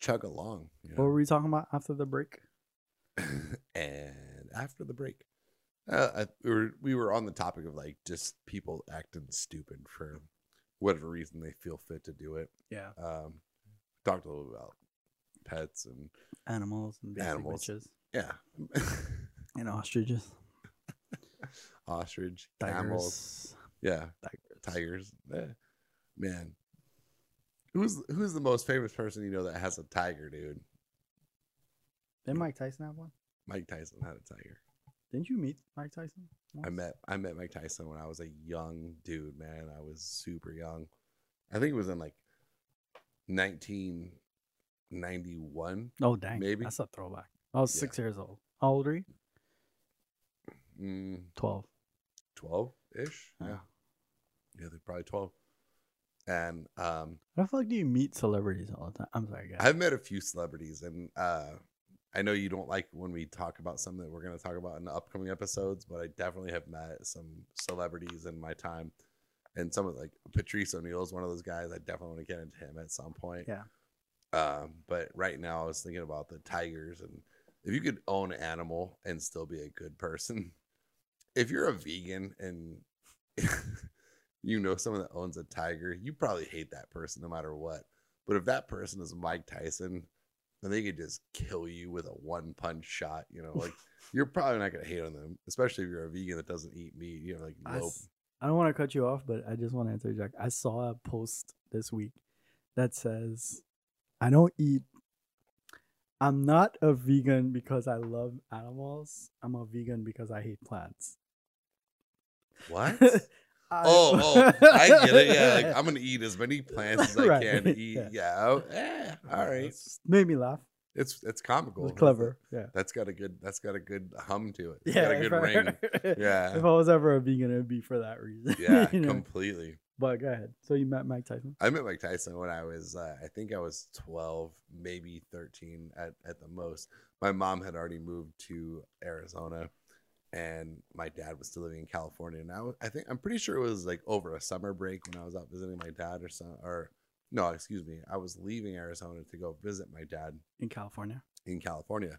chug along. You What were we talking about after the break? and after the break, uh, I, we were we were on the topic of like just people acting stupid for whatever reason they feel fit to do it. Yeah. Um, talked a little about pets and Animals and Animals. bitches yeah, and ostriches, ostrich, camels, yeah, tigers. tigers. Yeah. Man, who's who's the most famous person you know that has a tiger, dude? Did Mike Tyson have one? Mike Tyson had a tiger. Didn't you meet Mike Tyson? I met I met Mike Tyson when I was a young dude, man. I was super young. I think it was in like 1991. Oh dang, maybe. that's a throwback. I was Yeah. six years old. How old are you? Mm, Twelve. 12 ish. Yeah. Yeah, they're probably 12. And um How the fuck do you meet celebrities all the time? I'm sorry, guys. I've met a few celebrities and uh I know you don't like when we talk about something that we're going to talk about in the upcoming episodes, but I definitely have met some celebrities in my time. And some of like Patrice O'Neal is one of those guys. I definitely want to get into him at some point. Yeah. Um, but right now I was thinking about the tigers and if you could own an animal and still be a good person, if you're a vegan and you know someone that owns a tiger, you probably hate that person no matter what. But if that person is Mike Tyson, then they could just kill you with a one punch shot. You know, like you're probably not gonna hate on them, especially if you're a vegan that doesn't eat meat. You know, like I, nope. s- I don't want to cut you off, but I just want to interject. I saw a post this week that says, "I don't eat. I'm not a vegan because I love animals. I'm a vegan because I hate plants." What? Oh, oh, I get it. Yeah, like I'm gonna eat as many plants as I Right, can to eat. yeah. Yeah, eh, all right. It's- made me laugh. It's it's comical. It was That's- clever. Yeah. That's got a good. That's got a good hum to it. It's Yeah. got a if good I- ring. Yeah. If I was ever a vegan, it'd be for that reason. Yeah, you know? completely. But go ahead. So you met Mike Tyson? I met Mike Tyson when I was, uh, I think I was 12, maybe 13 at, at the most. My mom had already moved to Arizona and my dad was still living in California. And I, wa- I think, I'm pretty sure it was like over a summer break when I was out visiting my dad or some, or no, excuse me. I was leaving Arizona to go visit my dad in California. in California.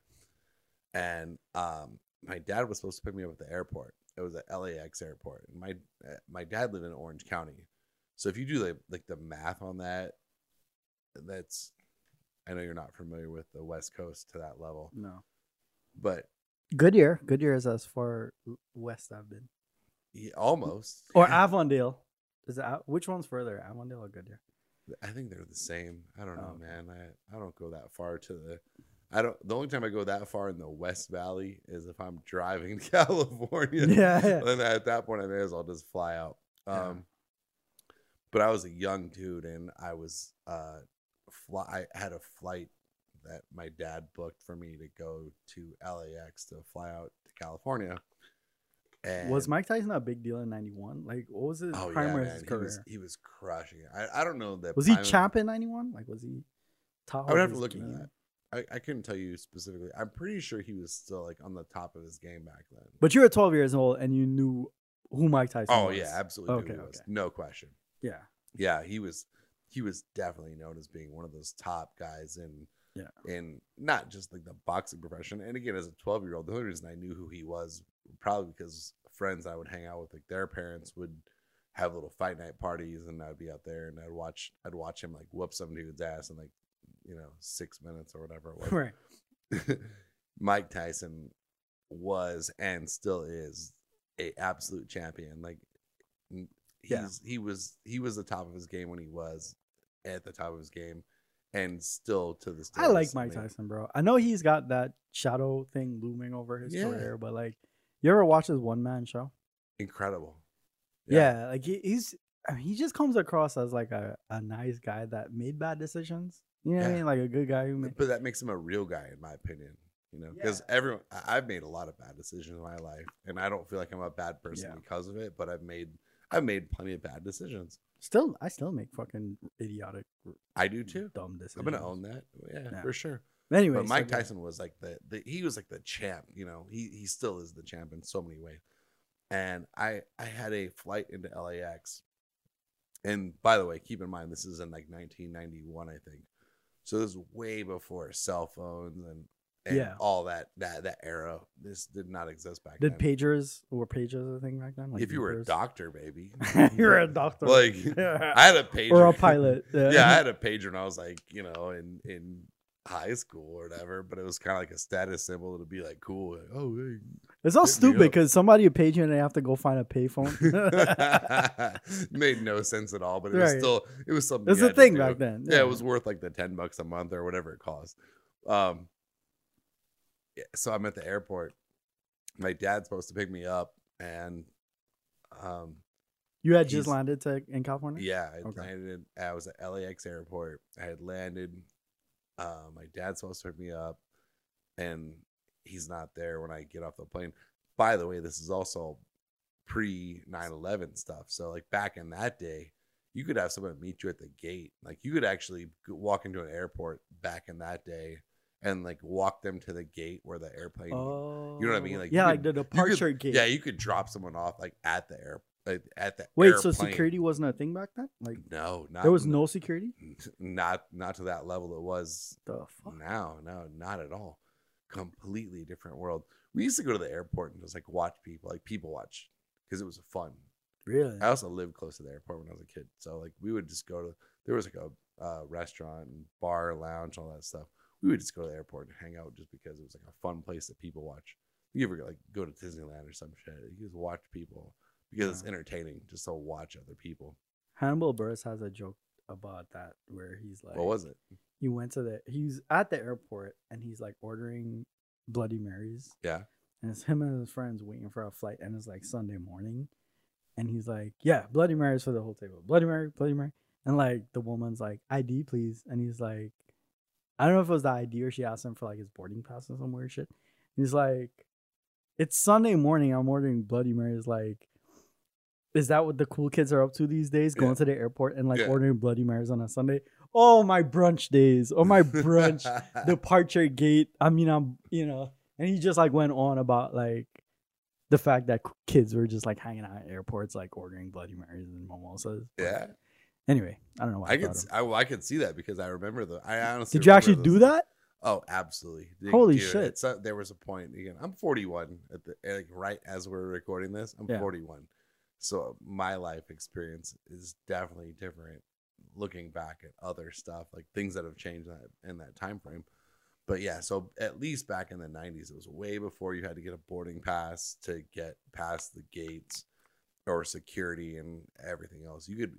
And um, my dad was supposed to pick me up at the airport. It was at LAX airport. And my my dad lived in Orange County. So if you do like like the math on that, that's I know you're not familiar with the West Coast to that level, No. but Goodyear. Goodyear is as far west I've been. he almost Or. Avondale. Is Av- which one's further, Avondale or Goodyear? I think they're the same. I don't know, Oh, man. I, I don't go that far to the. I don't. The only time I go that far in the West Valley is if I'm driving to California. Yeah, yeah. And at that point, I may as well just fly out. Yeah. Um, but I was a young dude, and I was uh, fly. I had a flight that my dad booked for me to go to LAX to fly out to California. And Was Mike Tyson a big deal in '91? Like, what was his Oh yeah, primary. He career? was he was crushing it. I, I don't know that. Was he champ in '91? Like, was he top? I would have to look game? that. I, I couldn't tell you specifically. I'm pretty sure he was still like on the top of his game back then. But you were 12 years old and you knew who Mike Tyson was. oh was. yeah, absolutely. Okay, he okay. No question. Yeah. Yeah, he was he was definitely known as being one of those top guys in Yeah. in not just like the boxing profession. And again, as a 12 year old, the only reason I knew who he was probably because friends I would hang out with, like their parents would have little fight night parties, and I'd be out there and I'd watch I'd watch him like whoop some dude's ass in like you know six minutes or whatever it was. Right. Mike Tyson was and still is a absolute champion. Like he's Yeah. he was he was the top of his game when he was at the top of his game, and still to this day. I like Mike amazing. Tyson, bro. I know he's got that shadow thing looming over his Yeah. career, but like, you ever watch his one man show? Incredible. Yeah, like he, he's I mean, he just comes across as like a, a nice guy that made bad decisions. You know what I mean? Like a good guy who made. but that makes him a real guy, in my opinion. You know, because Yeah. everyone, I've made a lot of bad decisions in my life, and I don't feel like I'm a bad person Yeah. because of it. But I've made, I've made plenty of bad decisions. Still, I still make fucking idiotic, I do too. dumb decisions. I'm gonna own that. Oh, yeah, Yeah. for sure. Anyway, but Mike so. Tyson was like the, the he was like the champ. You know, he he still is the champ in so many ways. And I I had a flight into LAX, and by the way, keep in mind this is in like 1991, I think. So this was way before cell phones and, and Yeah. all that that that era. This did not exist back Did then. Did pagers were pagers a thing back then? Like if you were a doctor, baby, you're a doctor, like I had a pager or a pilot. Yeah, yeah, I had a pager when I was like, you know, in in high school or whatever. But it was kind of like a status symbol to be like cool. Like, oh, hey. it's all stupid because somebody would page you and they have to go find a payphone. made no sense at all. But it was still it was something. It's a thing back then. Yeah. it was worth like the ten bucks a month or whatever it cost. Um, yeah, so I'm at the airport. My dad's supposed to pick me up, and um, You had just landed to in California. Yeah, I Okay. landed. I was at LAX airport. I had landed. Uh, my dad's supposed to pick me up, and he's not there when I get off the plane. By the way, this is also pre 9/11 stuff. So like back in that day, you could have someone meet you at the gate. Like you could actually walk into an airport back in that day and like walk them to the gate where the airplane. Oh, You know what I mean? Like, yeah, could- like the you could- departure gate. Yeah, you could drop someone off like at the air, like, at the Wait, airplane. so security wasn't a thing back then? Like No, not there was no security. not not to that level it was The fuck? now no not at all completely different world we used to go to the airport and just like watch people like people watch because it was fun Really? i also lived close to the airport when i was a kid so like we would just go to there was like a uh, restaurant and bar lounge all that stuff we would just go to the airport and hang out just because it was like a fun place that people watch. You ever like go to disneyland or some shit you just watch people because it's entertaining just to watch other people. Hannibal Buress has a joke about that where he's like, what was it? he went to the he's at the airport and he's like ordering Bloody Marys. Yeah. And it's him and his friends waiting for a flight and it's like Sunday morning. And he's like, yeah, Bloody Marys for the whole table, Bloody Mary, Bloody Mary, and like the woman's like, ID please, and he's like, I don't know if it was the ID or she asked him for like his boarding pass or some weird shit. He's like, it's Sunday morning, I'm ordering Bloody Marys, like. Is that what the cool kids are up to these days? Going Yeah. to the airport and like Yeah. ordering Bloody Marys on a Sunday? Oh my brunch days! Oh my brunch departure gate. I mean, I'm you know, and he just like went on about like the fact that kids were just like hanging out at airports, like ordering Bloody Marys and mimosas. Yeah Anyway, I don't know why. I, I could, thought s- of- I, well, I could see that because I remember the. I honestly Did you actually those do that? Oh, absolutely! Holy shit. It's, uh, there was a point again. I'm 41 at the like right as we're recording this. I'm Yeah. 41, so my life experience is definitely different. Looking back at other stuff, like things that have changed in that in that time frame. But yeah, so at least back in the 90s, it was way before you had to get a boarding pass to get past the gates or security and everything else. You could,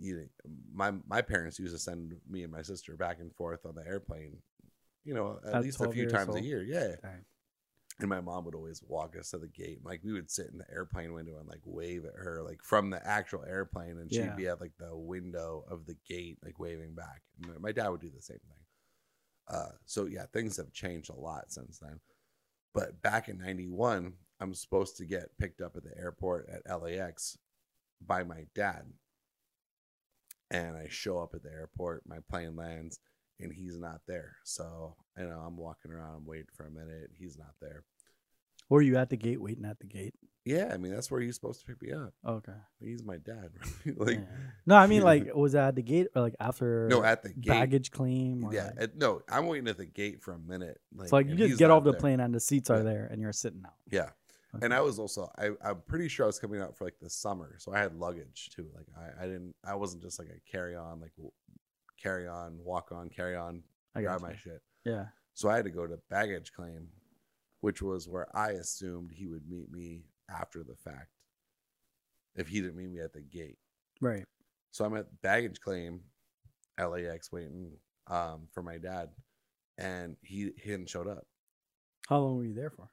you my my parents used to send me and my sister back and forth on the airplane, you know, at, At least a few times a year. Yeah, Dang. and my mom would always walk us to the gate. Like we would sit in the airplane window and like wave at her, like from the actual airplane, and she'd Yeah. be at like the window of the gate, like waving back. And my dad would do the same thing. Uh, so yeah, things have changed a lot since then. But back in '91, I'm supposed to get picked up at the airport at LAX by my dad, and I show up at the airport. My plane lands, and he's not there. So you know, I'm walking around, I'm waiting for a minute. He's not there. Or you at the gate waiting at the gate? Yeah, I mean that's where he's supposed to pick me up. Okay. He's my dad. right? like Yeah. No, I mean like was that at the gate or like after no, at the gate. baggage claim? Or Yeah, like- at- no, I'm waiting at the gate for a minute. Like, so like you just get off the there. plane and the seats are Yeah. there and you're sitting out. Yeah, and I was also I I'm pretty sure I was coming out for like the summer, so I had luggage too. Like I I didn't I wasn't just like a carry on like w- carry on walk on carry on I grab my shit. Yeah. So I had to go to baggage claim, which was where I assumed he would meet me after the fact. If he didn't meet me at the gate. Right. So I'm at baggage claim, LAX waiting um, for my dad, and he, he hadn't showed up. How long were you there for?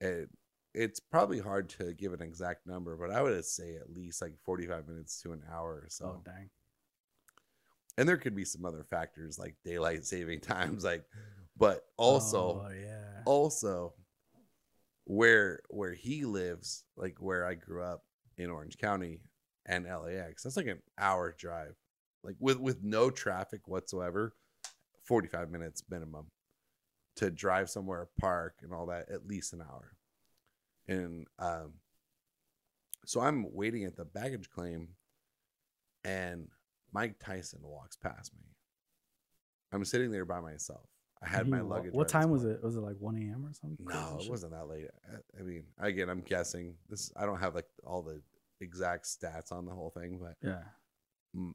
It, it's probably hard to give an exact number, but I would say at least like 45 minutes to an hour or oh, so. Oh dang. And there could be some other factors like daylight saving times, like, but also Oh yeah. also where where he lives, like where I grew up in Orange County and LAX, that's like an hour drive. Like with with no traffic whatsoever, 45 minutes minimum to drive somewhere, park and all that, at least an hour. And um so I'm waiting at the baggage claim and Mike Tyson walks past me. I'm sitting there by myself. I had my luggage. What time was it? Was it like 1 a.m. or something? No, it wasn't that late. I- I mean, again, I'm guessing this. I don't have like all the exact stats on the whole thing, but Yeah.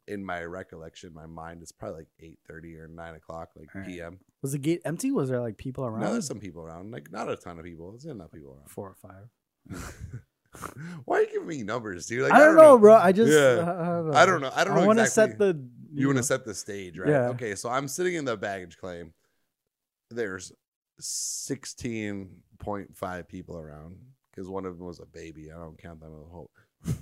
In my recollection, my mind is probably like eight thirty or nine o'clock, like Alright. p.m. Was the gate empty? Was there like people around? No, there's some people around, like not a ton of people. There's enough people around. Four or five. Why are you giving me numbers, dude? Like, I don't know, bro. I just. Yeah. I don't know. I don't know. I don't know. I want to exactly. set the. You want to set the stage, right? Yeah. Okay, so I'm sitting in the baggage claim. There's 16.5 people around because one of them was a baby. I don't count them as a whole.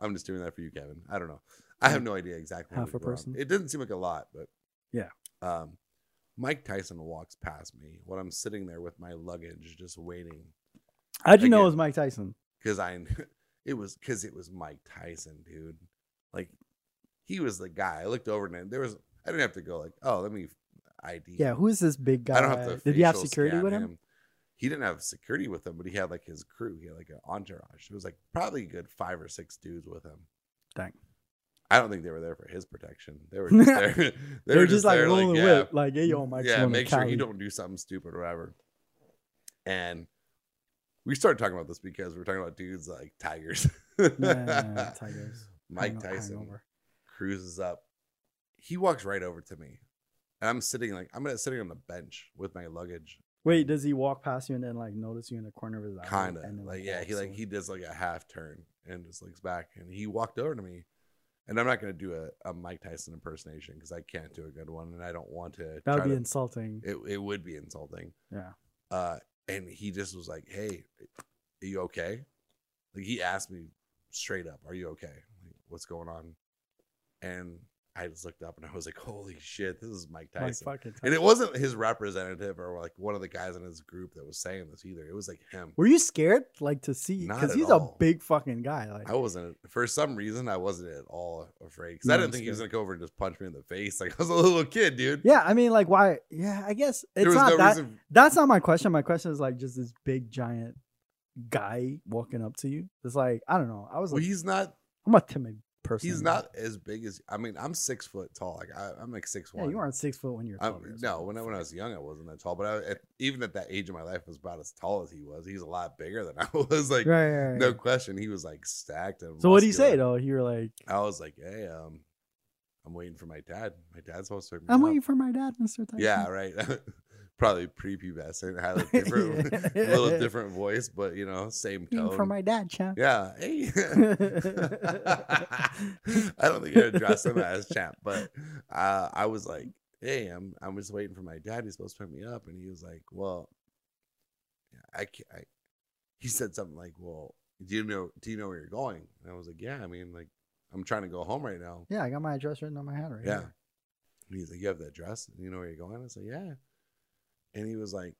I'm just doing that for you, Kevin. I don't know. I have no idea exactly. Half a person? It doesn't seem like a lot, but Yeah. Um, Mike Tyson walks past me when I'm sitting there with my luggage, just waiting How'd you know it was Mike Tyson? because I it was because it was Mike Tyson, dude. Like he was the guy. I looked over and there was I didn't have to go like, oh, let me ID. Yeah. Who is this big guy? I don't have to. Did he have security with him? He didn't have security with him, but he had like his crew. He had like an entourage. It was like probably a good five or six dudes with him. Dang. I don't think they were there for his protection. They were just there. they They're just, like there, rolling yeah, with, like, hey, yo, Mike's yeah, make sure Cali. you don't do something stupid or whatever. And we started talking about this because we are talking about dudes like tigers. Yeah, yeah, yeah, Tigers. Mike Hang o- hang Tyson cruises up. He walks right over to me. And I'm sitting like I'm sitting on the bench with my luggage. Wait, does he walk past you and then like notice you in the corner of his eye? Kind of and then, like yeah, he like he does like a half turn and just looks back and he walked over to me. And I'm not gonna do a, a Mike Tyson impersonation because I can't do a good one and I don't want to. That would be to- insulting. it, it would be insulting. yeah. Uh, and he just was like, "Hey, are you okay?" Like he asked me straight up, "Are you okay? Like, what's going on?" And I just looked up and I was like, "Holy shit, this is Mike Mike Tyson!" and it wasn't his representative or like one of the guys in his group that was saying this either. It was like him. Were you scared, like, to see? Because he's all. a big fucking guy. Like, I wasn't for some reason I wasn't at all afraid because I didn't think he was gonna go over and just punch me in the face like I was a little kid, dude. yeah, I mean, like, why? Yeah, I guess it's not no that. reason. That's not my question. My question is like just this big giant guy walking up to you. It's like I don't know. I was Well, like, he's not. I'm a timid person. He's not as big as. I mean, I'm six foot tall. Like I, I'm like six Yeah, one. you weren't six foot when you were. I'm, 12 years no, when I, when I was young, I wasn't that tall. But I, at, even at that age of my life, I was about as tall as he was. He's a lot bigger than I was. Like, right, right, right. no question, he was like stacked. And So what do you say though? You were like, I was like, hey, um, I'm waiting for my dad. My dad's supposed to. I'm up." waiting for my dad, Mister Tyson. Yeah, right. Probably prepubescent, had a different, little different voice, but you know, same tone. for my dad, champ. Yeah. Hey. I don't think you addressed him as champ, but uh, I was like, hey, I'm I'm just waiting for my dad. He's supposed to pick me up, and he was like, well, I can't. I, he said something like, well, do you know do you know where you're going? And I was like, yeah. I mean, like, I'm trying to go home right now. Yeah, I got my address written on my hand right Yeah. here. And he's like, You have the address? You know where you're going? I said, Yeah. And he was like,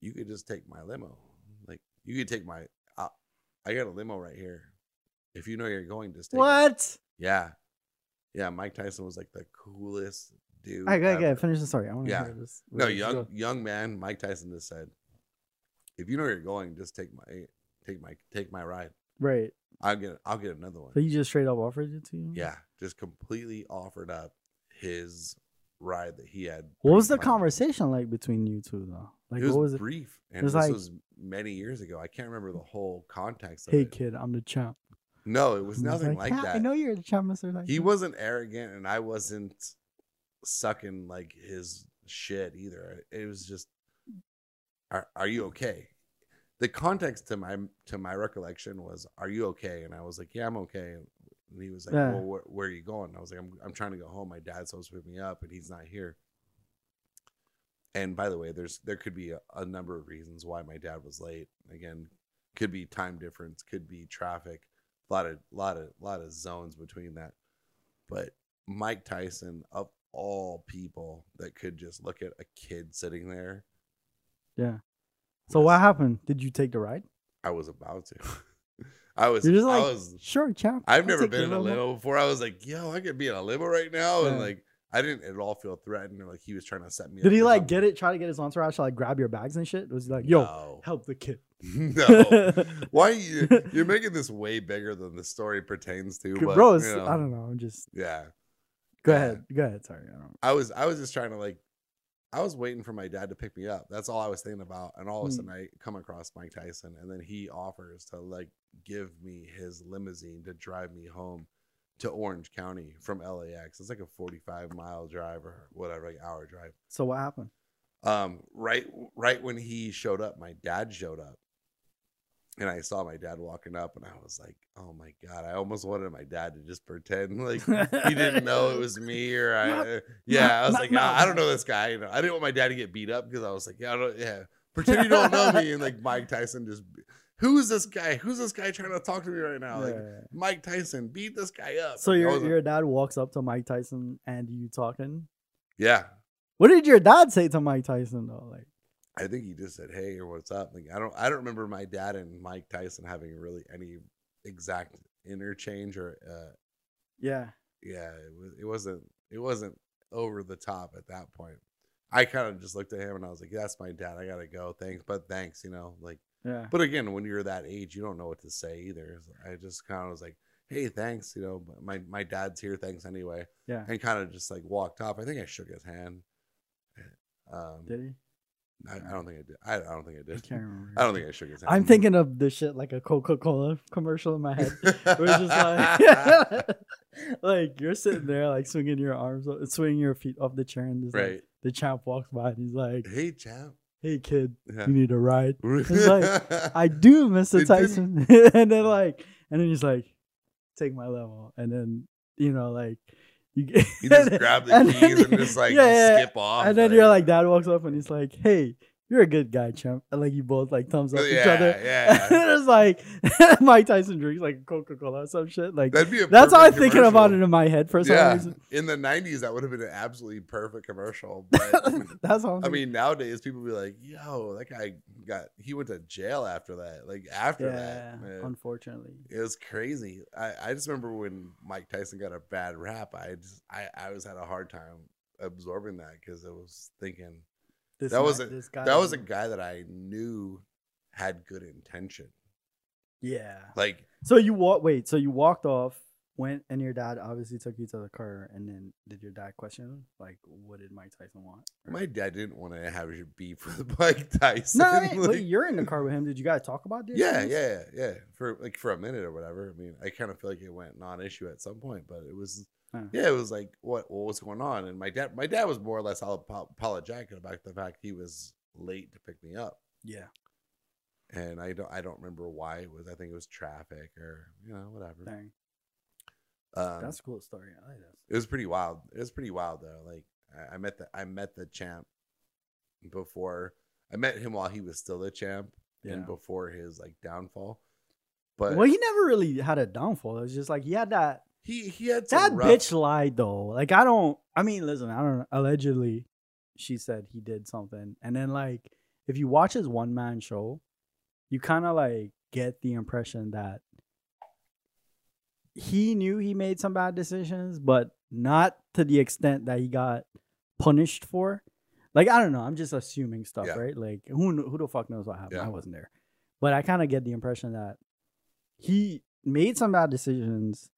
You could just take my limo. Like, you could take my, uh, I got a limo right here. If you know you're going, just take it." What? Yeah. Yeah. Mike Tyson was like the coolest dude. I gotta get finish the story. I want to Yeah. hear this. No, young go. young man, Mike Tyson just said, If you know where you're going, just take my, take my, take my ride. Right. I'll get, I'll get another one. So he just straight up offered it to you? Yeah. Just completely offered up his ride that he had. What was the conversation like between you two though? Like it was what was it? brief, and It was this like- was many years ago. I can't remember the whole context of Hey it. kid, I'm the champ. No, it was And nothing like, "Yeah, that. I know you're the champ, Mister Tyson. He wasn't arrogant, and I wasn't sucking like his shit either. It was just, are, are you okay? The context to my to my recollection was, "Are you okay?" And I was like, "Yeah, I'm okay." And he was like, Yeah. "Well, where, where are you going?" I was like, "I'm I'm trying to go home. My dad's supposed to pick me up, and he's not here." And by the way, there's there could be a, a number of reasons why my dad was late. Again, could be time difference, could be traffic, a lot of lot of lot of zones between that. But Mike Tyson, of all people that could just look at a kid sitting there, Yeah. So was- what happened? Did you take the ride? I was about to. I was. You're just I was. sure, champ. I've I'll never been in a limo." limo before. I was like, yo, I could be in a limo right now, and Yeah. like, I didn't at all feel threatened like he was trying to set me. Up. Did he like something. get it? Try to get his entourage to like grab your bags and shit? Was he like, yo, No. help the kid? no. Why are you? You're making this way bigger than the story pertains to. But, Bro, you know, I don't know. I'm just Yeah. Go Yeah. ahead. Go ahead. Sorry. I don't. I was I was just trying to like I was waiting for my dad to pick me up. That's all I was thinking about. And all of a Hmm. sudden I come across Mike Tyson and then he offers to like give me his limousine to drive me home to Orange County from LAX. It's like a 45 mile drive or whatever, like hour drive. So what happened? Um right right when he showed up, my dad showed up. And I saw my dad walking up and I was like, "Oh my god, I almost wanted my dad to just pretend like he didn't know it was me or I yeah, I was no, like, no. "Nah, I don't know this guy. You know, I didn't want my dad to get beat up because I was like, yeah, I don't, yeah, pretend you don't know me. And like Mike Tyson just, who's this guy? Who's this guy trying to talk to me right now? Like Yeah. Mike Tyson, beat this guy up. So Like, your your dad walks up to Mike Tyson and you talking. yeah, What did your dad say to Mike Tyson though? Like, I think he just said, hey, or what's up? Like I don't, I don't remember my dad and Mike Tyson having really any exact interchange or, uh, yeah, yeah, it was, it wasn't, it wasn't over the top at that point. I kind of just looked at him and I was like, that's my dad. I gotta go. Thanks, but thanks, you know, like. yeah. But again, when you're that age, you don't know what to say either. So I just kind of was like, "Hey, thanks," you know. but My my dad's here, thanks anyway, Yeah. and kind of just like walked off. I think I shook his hand. Um, Did he? I, I don't think I did. I, I don't think I I did. can't remember. I don't think I shook his hand. I'm thinking of this shit like a Coca Cola commercial in my head. Where it's just like, like you're sitting there, like swinging your arms, swinging your feet off the chair, and like, right. the champ walks by and he's like, Hey, champ. "Hey, kid, Yeah. you need a ride." It's like, I do, Mister Tyson. and then like, and then he's like, "Take my level," and then you know, like, you, get- you just grab the and keys and just like yeah, yeah, skip off. and then you're like, dad walks up and he's like, "Hey, you're a good guy, champ." And like you both like thumbs up each other. yeah. and it's like Mike Tyson drinks like Coca Cola or some shit. Like That'd be that's how I'm thinking about it in my head for some Yeah, reason. in the '90s, that would have been an absolutely perfect commercial. But that's all. I mean, nowadays people be like, "Yo, that guy got he went to jail after that." Like after yeah, that, man, unfortunately. it was crazy. I, I just remember when Mike Tyson got a bad rap. I just I I always had a hard time absorbing that because I was thinking This that was a guy that was a guy that I knew had good intention. yeah. Like So you walk. Wait. So you walked off, went, and your dad obviously took you to the car. And then did your dad question like, what did Mike Tyson want? Or- my dad didn't want to have your beef with Mike Tyson. no, I mean, like- but you're in the car with him. Did you guys talk about this? yeah, yeah, yeah. For like for a minute or whatever. I mean, I kind of feel like it went non-issue at some point, but it was Huh. yeah, it was like what what was going on, and my dad my dad was more or less apo- apologetic about the fact he was late to pick me up, Yeah. and I don't I don't remember why it was. I think it was traffic or you know whatever. Dang. Um, That's a cool story. I like that. it was pretty wild. It was pretty wild though. Like I, I met the I met the champ before. I met him while he was still the champ Yeah. and before his like downfall. But well, he never really had a downfall. It was just like he had that. He he had some That rough, bitch lied though. Like I don't. I mean, listen. I don't. Allegedly, she said he did something, and then like if you watch his one man show, you kind of like get the impression that he knew he made some bad decisions, but not to the extent that he got punished for. Like I don't know. I'm just assuming stuff, Yeah. right? Like who who the fuck knows what happened? Yeah. I wasn't there, but I kind of get the impression that he made some bad decisions,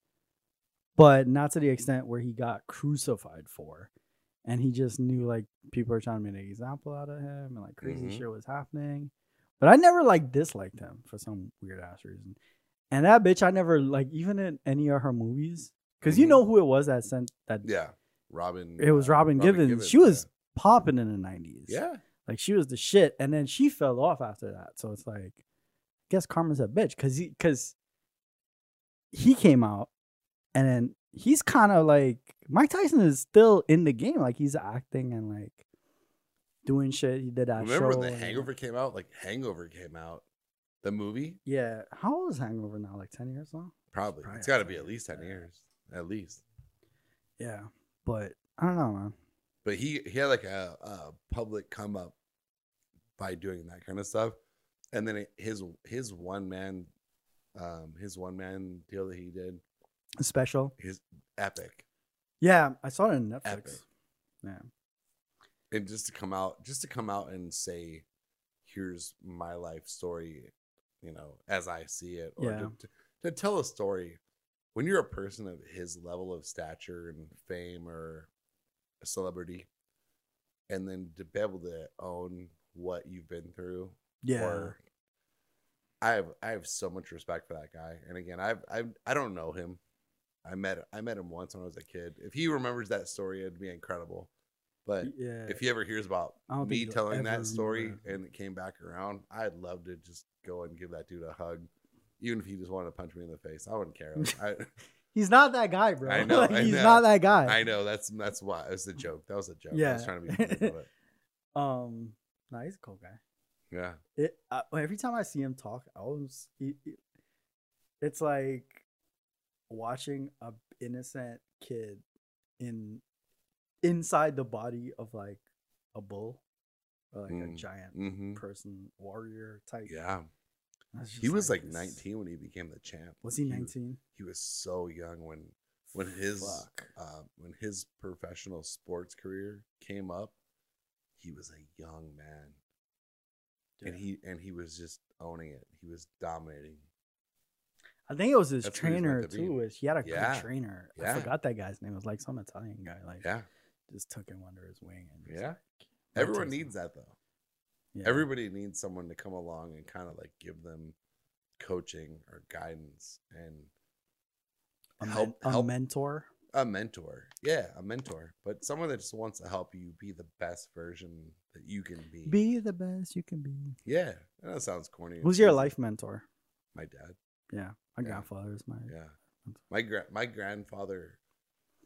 but not to the extent where he got crucified for. And he just knew like people were trying to make an example out of him and like crazy Mhm. shit was happening. But I never like disliked him for some weird ass reason. And that bitch, I never like even in any of her movies, because you Mhm. know who it was that sent that. Yeah, Robin. It was uh, Robin, Givens. She was popping in the nineties. Yeah, like she was the shit, and then she fell off after that. So it's like, I guess Karma's a bitch because he because he came out, and then he's kind of like Mike Tyson is still in the game, like he's acting and like doing shit. He did that Remember show. when the and- Hangover came out? Like Hangover came out, the movie. Yeah, how old is Hangover now? Like ten years now. Probably, it's got to be at least ten years, at least. Yeah, but I don't know, man. But he he had like a, a public come up by doing that kind of stuff, and then it, his his one man, um, his one man deal that he did, Special. his epic. Yeah, I saw it on Netflix. Epic. Yeah. and just to come out just to come out and say here's my life story you know as i see it or Yeah. to, to, to tell a story when you're a person of his level of stature and fame or a celebrity, and then to be able to own what you've been through, Yeah. or I have I have so much respect for that guy. And again, I've I I don't know him. I met I met him once when I was a kid. If he remembers that story, it'd be incredible. But yeah. if he ever hears about I me telling that story remember. and it came back around, I'd love to just go and give that dude a hug, even if he just wanted to punch me in the face. I wouldn't care. Like, He's not that guy, bro. I know, Like, I he's know. not that guy. I, I know that's that's why it was a joke. That was a joke. I was trying to be funny about it. Um, no, he's a cool guy. Yeah, It uh, every time I see him talk, I always he- it's like watching a innocent kid in inside the body of like a bull or like a Mm, giant hmm person warrior type. yeah. He was like this- 19 when he became the champ. Was he 19? He was so young when when his uh, when his professional sports career came up. He was a young man. and he and he was just owning it. He was dominating. I think it was his That's who he was meant trainer to be. too. Which he had a Yeah. good trainer. I Yeah. forgot that guy's name. It was like some Italian guy. Like Yeah, just took him under his wing and just, Yeah. like, everyone mentored him. needs that though. Yeah. Everybody needs someone to come along and kind of like give them coaching or guidance and a, men- help a help mentor. a mentor. Yeah, a mentor, but someone that just wants to help you be the best version that you can be. Be the best you can be. yeah, that sounds corny. and Who's your cheesy. life mentor? My dad. Yeah, my Yeah. grandfather is my. Yeah. My gra- my grandfather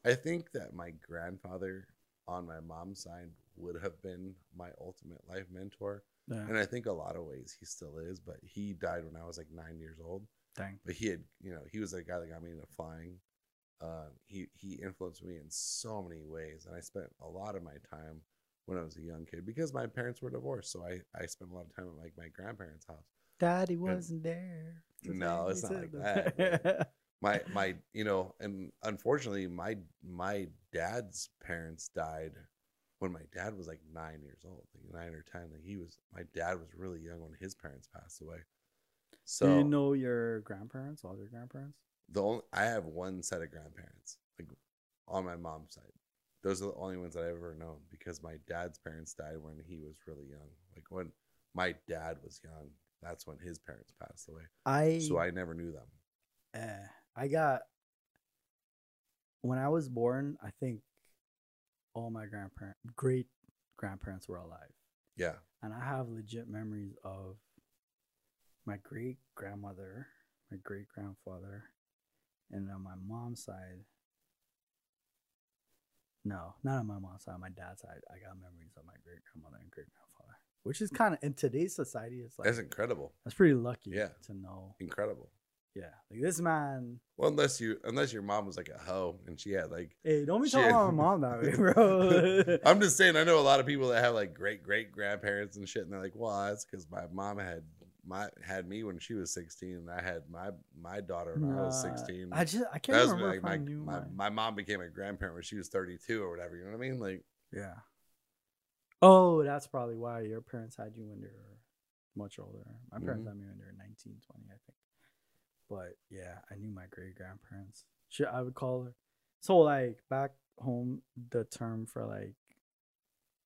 I think that my grandfather on my mom's side would have been my ultimate life mentor. Yeah. And I think a lot of ways he still is, but he died when I was like 9 years old. Dang. But he had, you know, he was the guy that got me into flying. Uh, he he influenced me in so many ways, and I spent a lot of my time when I was a young kid because my parents were divorced, so I I spent a lot of time at like my grandparents' house. Daddy wasn't there. No, it's not like the- that, my my you know and unfortunately my my dad's parents died when my dad was like nine years old like nine or ten like he was my dad was really young when his parents passed away so Do you know your grandparents? All your grandparents? the only i have one set of grandparents like on my mom's side those are the only ones that i've ever known because my dad's parents died when he was really young like when my dad was young that's when his parents passed away I so i never knew them eh, I got when I was born. I think all my grandparents, great grandparents, were alive, yeah and I have legit memories of my great grandmother, my great grandfather, and on my mom's side. No, not on my mom's side. On my dad's side, I got memories of my great grandmother and great grandfather, which is kind of in today's society. It's like that's incredible that's pretty lucky. Yeah. to know. incredible Yeah, like this man. Well, unless you unless your mom was like a hoe and she had like Hey, don't be talking about my mom that way, bro. I'm just saying I know a lot of people that have like great great grandparents and shit and they're like, well, that's because my mom had my had me when she was 16 and I had my my daughter when I was 16. I just I can't remember like my, my, my, my mom became a grandparent when she was 32 or whatever. You know what I mean? Like, yeah. Oh, that's probably why your parents had you when they were much older. My parents Mhm. had me when they were 19, 20, I think. But yeah, I knew my great grandparents. She, I would call her. So like back home, the term for like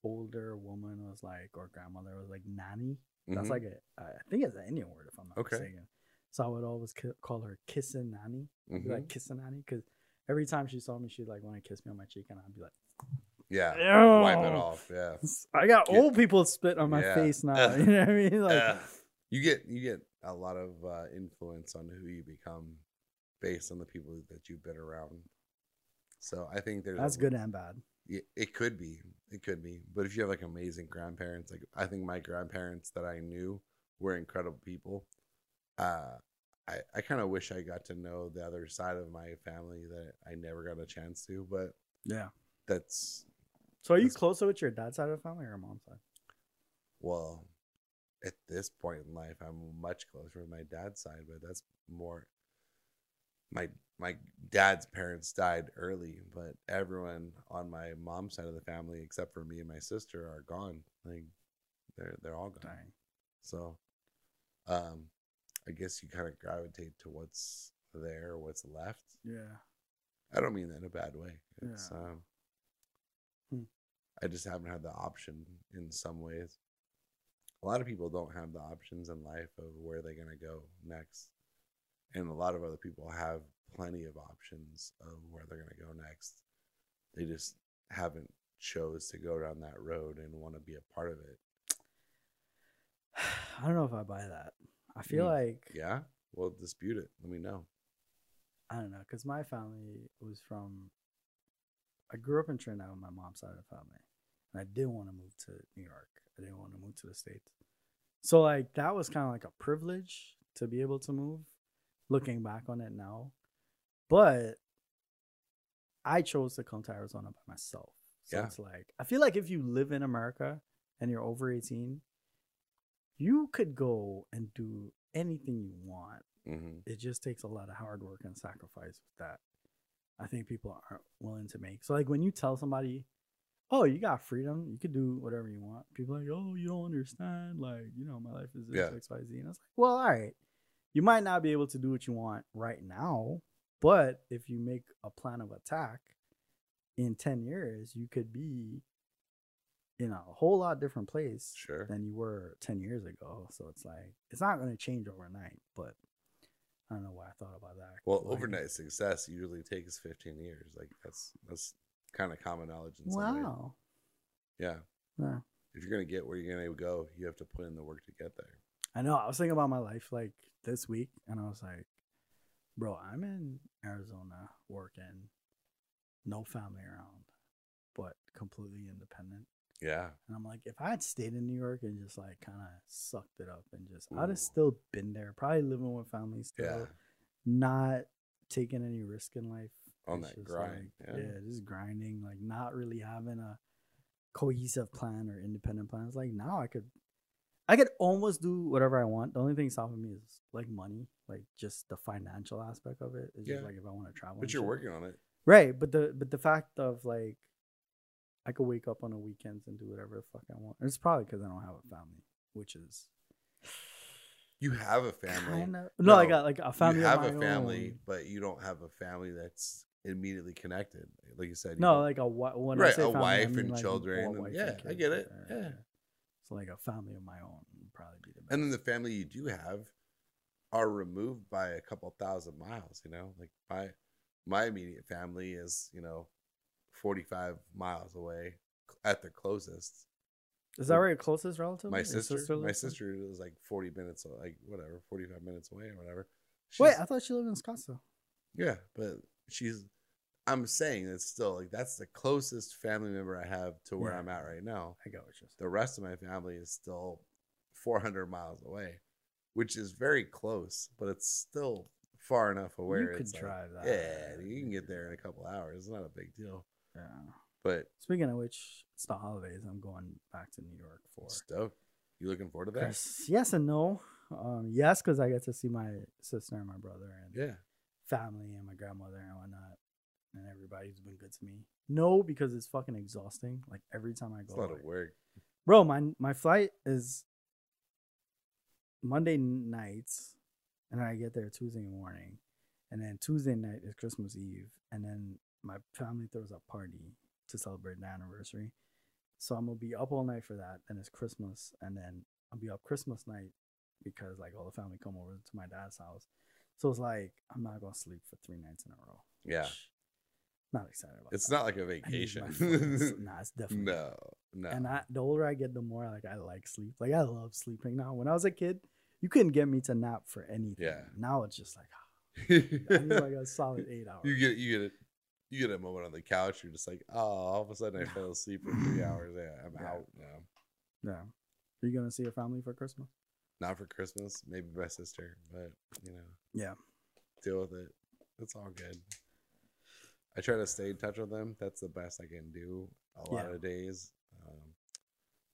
older woman was like or grandmother was like nanny. That's mhm. like a, I think it's an Indian word if I'm not Okay. mistaken. So I would always call her kissing nanny. Mhm. like kissing nanny because every time she saw me, she'd like want to kiss me on my cheek, and I'd be like, yeah, wipe it off. Yeah. I got Get- old people spit on my Yeah. face now. You know what I mean? Like, you get you get a lot of uh, influence on who you become based on the people that you've been around. So I think there's a- that's good and bad. Yeah, it could be. It could be. But if you have like amazing grandparents, like I think my grandparents that I knew were incredible people. Uh I, I kind of wish I got to know the other side of my family that I never got a chance to, but Yeah. that's So are you closer with your dad's side of the family or your mom's side? well, at this point in life, I'm much closer with my dad's side, but that's more my my dad's parents died early, but everyone on my mom's side of the family, except for me and my sister, are gone. Like they're they're all gone. Dang. So, um, I guess you kind of gravitate to what's there, what's left. Yeah. I don't mean that in a bad way. It's Yeah. um. I just haven't had the option in some ways. A lot of people don't have the options in life of where they're gonna go next. And a lot of other people have plenty of options of where they're gonna go next. They just haven't chose to go down that road and want to be a part of it. I don't know if I buy that. I feel Mm. like Yeah? Well dispute it. Let me know. I don't know, because my family was from. I grew up in Trinidad with my mom's side of the family, and I didn't want to move to New York. I didn't want to move to the states, so like that was kind of like a privilege to be able to move. Looking back on it now, but I chose to come to Arizona by myself. So Yeah. it's like I feel like if you live in America and you're over 18, you could go and do anything you want hmm it just takes a lot of hard work and sacrifice that. I think people aren't willing to make. So like when you tell somebody, "Oh, you got freedom, you could do whatever you want," people are like, "Oh, you don't understand. Like, you know, my life is this Yeah. X, Y, Z." And I was like, "Well, all right, you might not be able to do what you want right now, but if you make a plan of attack in ten years, you could be in a whole lot different place Sure. than you were 10 years ago. So it's like, it's not going to change overnight, but I don't know why I thought about that. Well, Like, overnight success usually takes 15 years. Like that's that's kind of common knowledge in some way. Wow. Yeah. Yeah. If you're gonna get where you're gonna go, you have to put in the work to get there. I know. I was thinking about my life like this week, and I was like, bro, I'm in Arizona working, no family around, but completely independent. Yeah. And I'm like, if I had stayed in New York and just like kind of sucked it up and just, I'd have still been there, probably living with family still, Yeah. not taking any risk in life. On It's that grind. like, yeah. just grinding, like not really having a cohesive plan or independent plan. It's like now I could, I could almost do whatever I want. The only thing stopping me is like money, like just the financial aspect of it. It's Yeah. just like if I want to travel. But you're shit. working on it. right? But the but the fact of like, I could wake up on the weekends and do whatever the fuck I want. It's probably because I don't have a family, which is You have a family. kind of no, I got like a family. you have a family, own. but you don't have a family that's immediately connected. Like you said. you No, don't- like a when I Right, say a family, I wife mean, and like, children and- wife yeah, I get it, yeah. So like a family of my own would probably be the best. and then the family you do have are removed by a couple thousand miles. You know, like my my immediate family is you know 45 miles away at the closest. is that right? Closest relative? My Your sister, my sister is like 40 minutes, like whatever, 45 minutes away or whatever. Wait, I thought she lived in Scottsdale. yeah, but she's. I'm saying it's still like that's the closest family member I have to where Yeah. I'm at right now. I got what you're saying. The rest of my family is still 400 miles away, which is very close, but it's still far enough away. You could it's like, drive that. Yeah, you can get there in a couple hours. It's not a big deal. Yeah. But Speaking of which, it's the holidays. I'm going back to New York for stoked. You looking forward to that? Yes and no. Um, yes, because I get to see my sister and my brother and Yeah. family and my grandmother and whatnot, and everybody's been good to me. No, because it's fucking exhausting. Like every time I go, It's a lot of work. bro. My my flight is Monday nights, and I get there Tuesday morning, and then Tuesday night is Christmas Eve, and then my family throws a party to celebrate the anniversary. So I'm gonna be up all night for that. Then it's Christmas, and then I'll be up Christmas night because like all the family come over to my dad's house. So it's like I'm not gonna sleep for three nights in a row. Yeah. which- Not excited about. It's that. not like a vacation. nah, it's definitely no, no. and I, the older I get, the more like I like sleep. Like I love sleeping now. When I was a kid, you couldn't get me to nap for anything. Yeah. Now it's just like ah, I need like a solid eight hours. you get you get it. You get a moment on the couch. You're just like, oh, all of a sudden I fell asleep for three hours. Yeah, I'm Yeah. out now. yeah. Are you gonna see your family for Christmas? Not for Christmas. Maybe my sister, but you know, Yeah. deal with it. It's all good. I try to stay in touch with them. That's the best I can do. A lot Yeah. of days. Um,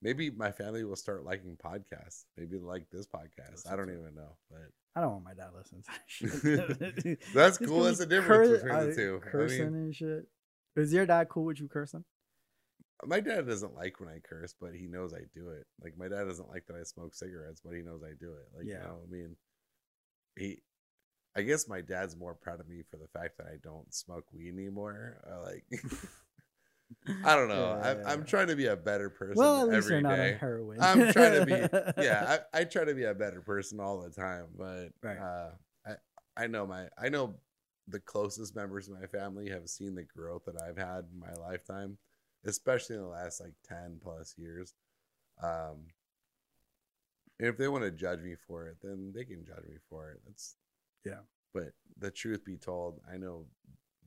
maybe my family will start liking podcasts. Maybe like this podcast. I don't even know, but I don't want my dad listening to that shit. That's cool. That's the difference cur- between the two. I Cursing mean- and shit. Is your dad cool with you cursing? My dad doesn't like when I curse, but he knows I do it. Like my dad doesn't like that I smoke cigarettes, but he knows I do it. Like, Yeah. you know, I mean, he, I guess my dad's more proud of me for the fact that I don't smoke weed anymore. I like, I don't know. Yeah, I'm, yeah, I'm trying to be a better person Well, at least you're not day. on heroin. I'm trying to be, yeah, I, I try to be a better person all the time. But Right. uh, I, I know my, I know the closest members of my family have seen the growth that I've had in my lifetime, especially in the last like 10 plus years. Um, and if they want to judge me for it, then they can judge me for it. That's Yeah. But the truth be told, I know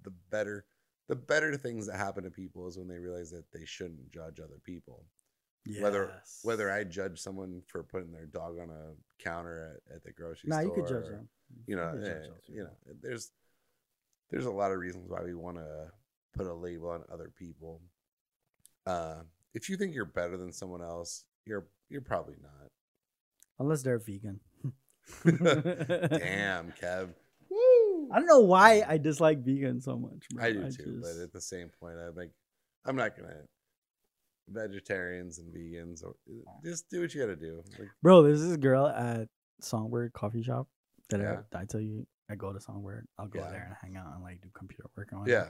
the better the better things that happen to people is when they realize that they shouldn't judge other people. Whether Yes. whether I judge someone for putting their dog on a counter at, at the grocery Nah, store, you could judge them. You know, eh, you know, there's there's a lot of reasons why we want to put a label on other people. Uh, if you think you're better than someone else, you're you're probably not. Unless they're vegan. Damn, Kev. Woo! I don't know why I dislike vegan so much. Bro. I do too, but just- at the same point, I'm like, I'm not gonna vegetarians and vegans or just do what you gotta do. Like, bro, there's this girl at Songbird Coffee Shop that Yeah. I, I tell you, I go to Songbird. I'll go Yeah. there and hang out and like do computer work and whatnot. yeah,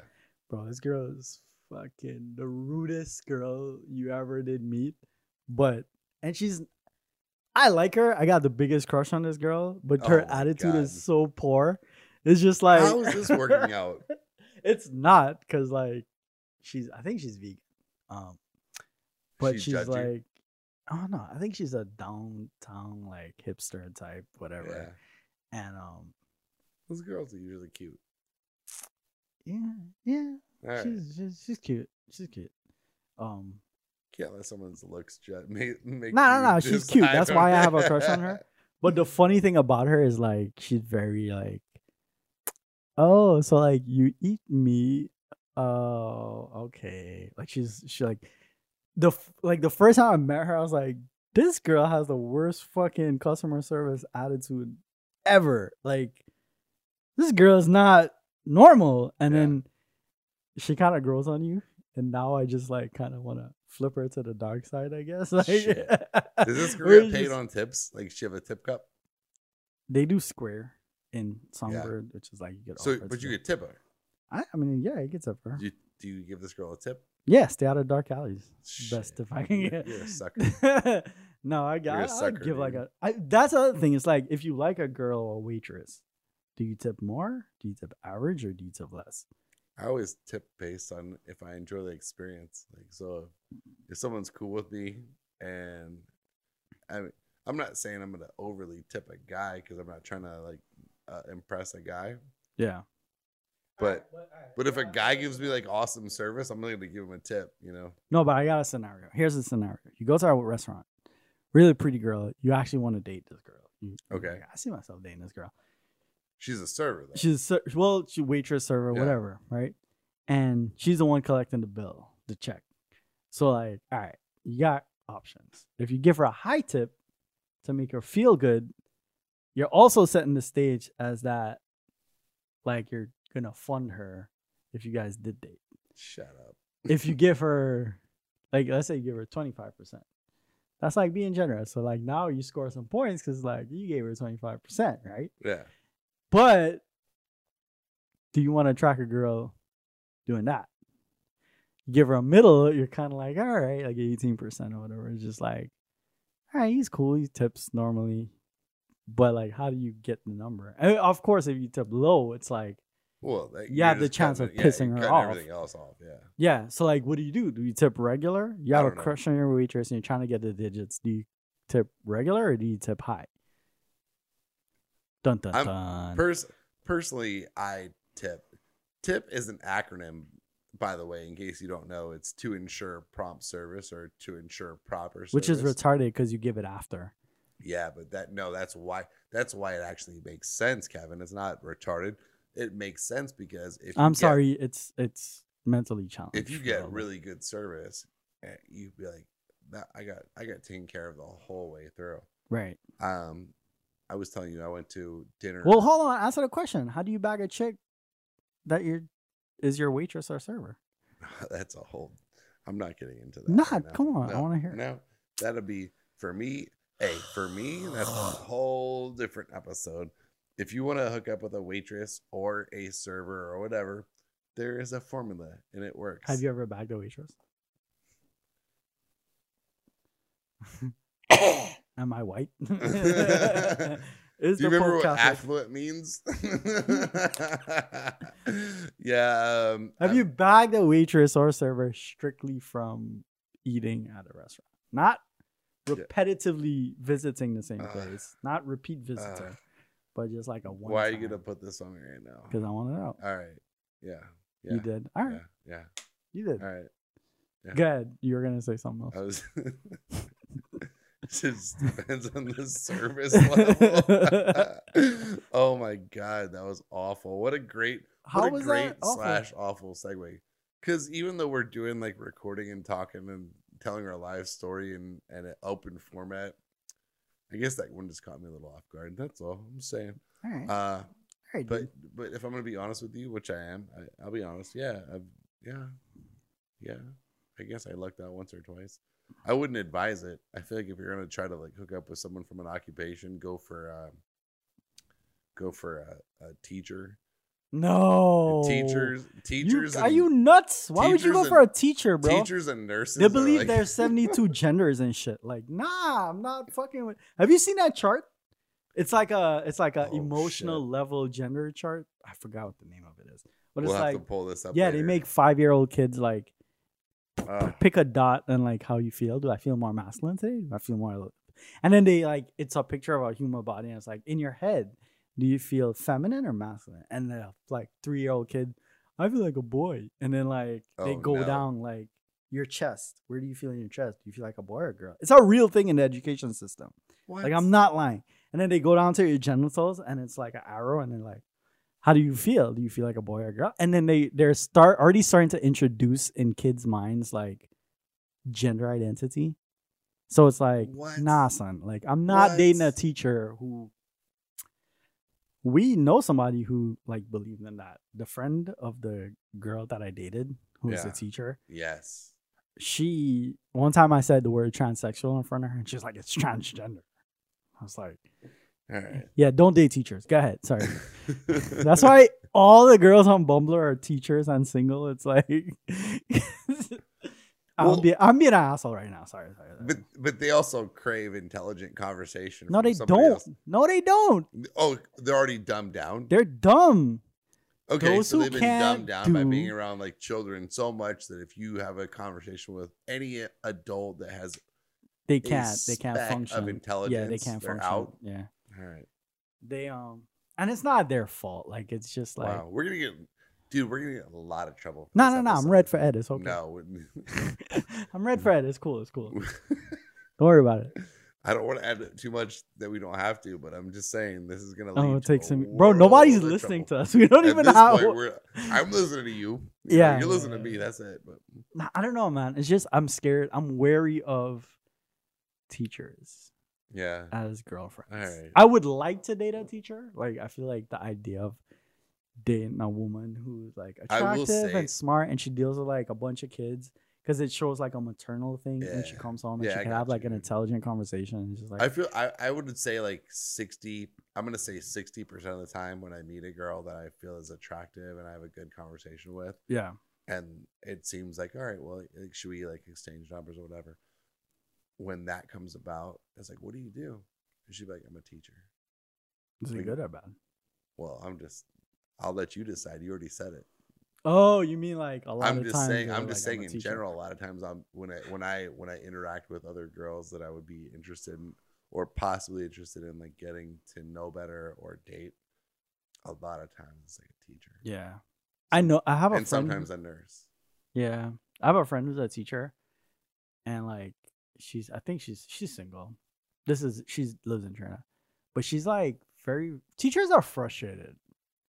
bro, this girl is fucking the rudest girl you ever did meet. But and she's, I like her. I got the biggest crush on this girl, but her Oh attitude God. is so poor. It's just like how is this working out? it's not because like she's I think she's vegan. Um but She she's judge you? like oh no, I think she's a downtown like hipster type, whatever. Yeah, And um those girls are usually cute. yeah, yeah. Right, She's, she's she's cute. She's cute. Um can't let someone's looks judge. Make, make No, no, no, she's cute. That's why I have a crush on her. but the funny thing about her is like she's very like oh, so like you eat meat. Oh, okay. Like she's she like the like the first time I met her, I was like, this girl has the worst fucking customer service attitude ever. Like this girl is not normal. And Yeah. then she kind of grows on you. And now I just like kind of want to flip her to the dark side, I guess. Like, Shit. Does this girl get paid just- on tips? Like, she have a tip cup? They do square in Songbird, which is like you get. So, but you get tip her. I, I mean, yeah, it gets up for her. Do you, do you give this girl a tip? Yeah, stay out of dark alleys. Best if I can get. you're a sucker. no, I got. a I, sucker, give like dude. a. I, that's the other thing. It's like if you like a girl or waitress, do you tip more? Do you tip average or do you tip less? I always tip based on if I enjoy the experience. Like, so if someone's cool with me, and I mean, I'm not saying I'm gonna overly tip a guy because I'm not trying to like uh, impress a guy. Yeah. But but if a guy gives me like awesome service, I'm gonna give him a tip. You know? No, but I got a scenario. Here's the scenario. You go to a restaurant, really pretty girl. You actually want to date this girl. You, Okay. like, I see myself dating this girl. She's a server though. She's ser- well, she waitress, server, Yeah. whatever, right? And she's the one collecting the bill, the check. So like, all right, you got options. If you give her a high tip to make her feel good, you're also setting the stage as that, like you're gonna fund her if you guys did date. Shut up. If you give her, like, let's say you give her twenty five percent, that's like being generous. So like now you score some points because like you gave her twenty five percent, right? Yeah. But do you want to track a girl doing that? You give her a middle, you're kind of like, all right, like 18% or whatever. It's just like, all right, he's cool. He tips normally. But like, how do you get the number? And of course, if you tip low, it's like, Well, like, You have the chance of it- yeah, pissing you're her off. Everything else off. Yeah. yeah. So like, what do you do? Do you tip regular? You have a don't know. crush on your waitress and you're trying to get the digits. Do you tip regular or do you tip high? Dun dun I'm dun. Pers- personally, I tip. Tip is an acronym, by the way, in case you don't know. It's to ensure prompt service or to ensure proper service. which is retarded because you give it after. Yeah, but that no, that's why that's why it actually makes sense, Kevin. It's not retarded. It makes sense because if I'm get- sorry, it's it's mentally challenged. if you get really good service, eh, you'd be like, that I got I got taken care of the whole way through. right. Um, I was telling you I went to dinner. Well, hold on. Answer the question. How do you bag a chick that you're is your waitress or server? that's a whole. I'm not getting into that. Not- right come on, I wanna hear it. No, that'll be for me. Hey, for me, that's a whole different episode. if you want to hook up with a waitress or a server or whatever, there is a formula and it works. Have you ever bagged a waitress? Am I white? Is Do you the remember what Catholic? affluent means? yeah. Um, Have I'm- you bagged a waitress or server strictly from eating at a restaurant? Not repetitively visiting the same Ugh. place, not repeat visitor, Ugh. but just like a one. Why are you gonna put this on me right now? Because I want to know. All right. Yeah. Yeah. You did. All right. Yeah. Yeah. You did. All right. yeah. Good. You were gonna say something else. I was. it just depends on the service level. oh my god, that was awful. What a great, How what a was great awful? slash awful segue. Because even though we're doing like recording and talking and telling our live story in, in an open format, I guess that one just caught me a little off guard. That's all I'm saying. All right. Uh, All right. but dude. but if I'm gonna be honest with you, which I am, I, I'll be honest. Yeah, I've, yeah, yeah. I guess I lucked out once or twice. I wouldn't advise it. I feel like if you're gonna try to like hook up with someone from an occupation, go for uh, go for a, a teacher. no. Teachers, You, teachers, are and, you nuts? Why would you go teachers for a teacher, bro? teachers and nurses? They believe like- there's 72 genders and shit. Like, nah, I'm not fucking with. Have you seen that chart? It's like a, it's like a Oh, emotional shit. level gender chart. I forgot what the name of it is, but We'll it's have like, to pull this up. yeah, they make five year old kids like Uh, pick a dot and like how you feel. Do I feel more masculine today? Do I feel more? And then they like it's a picture of a human body, and it's like in your head, do you feel feminine or masculine? And the like three year old kid, I feel like a boy. And then like they Oh, go no. down like your chest. Where do you feel in your chest? Do you feel like a boy or a girl? It's a real thing in the education system. Like? I'm not lying. And then they go down to your genitals, and it's like an arrow, and they're like, "How do you feel? Do you feel like a boy or a girl?" And then they they're start already starting to introduce in kids' minds like gender identity. So it's like, What? nah, son. Like I'm not dating a teacher who. We know somebody who like believed in that. The friend of the girl that I dated, who's Yeah. a teacher, Yes. she one time I said the word transsexual in front of her, and she's like, "It's transgender." I was like, All right. "Yeah, don't date teachers." Go ahead. Sorry. That's why all the girls on Bumble are teachers and single. It's like I'm, Well- being, I'm being an asshole right now. Sorry, sorry. sorry. But but they also crave intelligent conversation. no, they don't. else. No, they don't. Oh, they're already dumbed down. They're dumb. Okay, those so they've been dumbed down by being around like children so much that if you have a conversation with any adult that has They can't. They can't function. of intelligence, yeah, they can't function. out. Yeah, All right, they um, and it's not their fault. Like it's just like wow, we're gonna get, dude, we're gonna get a lot of trouble. no, no, no. I'm red for Ed. It's okay. No, I'm red for Ed. It's cool. It's cool. Don't worry about it. I don't want to add too much that we don't have to, but I'm just saying this is gonna. Oh, it to takes him, bro. Nobody's listening trouble. to us. We don't At even have. point, I'm listening to you. You know, Yeah, you're yeah, listening to me. That's it. But I don't know, man. It's just I'm scared. I'm wary of teachers yeah, as girlfriends. I would like to date a teacher. Like I feel like the idea of dating a woman who's like attractive say- and smart and she deals with like a bunch of kids because it shows like a maternal thing when she comes home and Yeah, she can have like you, an intelligent conversation. And it's just like I feel I, I would say like 60 I'm gonna say 60 percent of the time when I meet a girl that I feel is attractive and I have a good conversation with yeah, and it seems like all right well like, should we like exchange numbers or whatever when that comes about it's like what do you do? And she'd be like I'm a teacher. Is it good or bad? well I'm just I'll let you decide. You already said it. Oh, you mean like a lot I'm of just times saying I'm like, just saying a in general a lot of times I'm when I when I when I interact with other girls that I would be interested in or possibly interested in like getting to know better or date a lot of times it's like a teacher. Yeah, I know. I have a and friend. sometimes a nurse. Yeah, I have a friend who's a teacher, and like she's, I think she's she's single. This is she's lives in China, but she's like very teachers are frustrated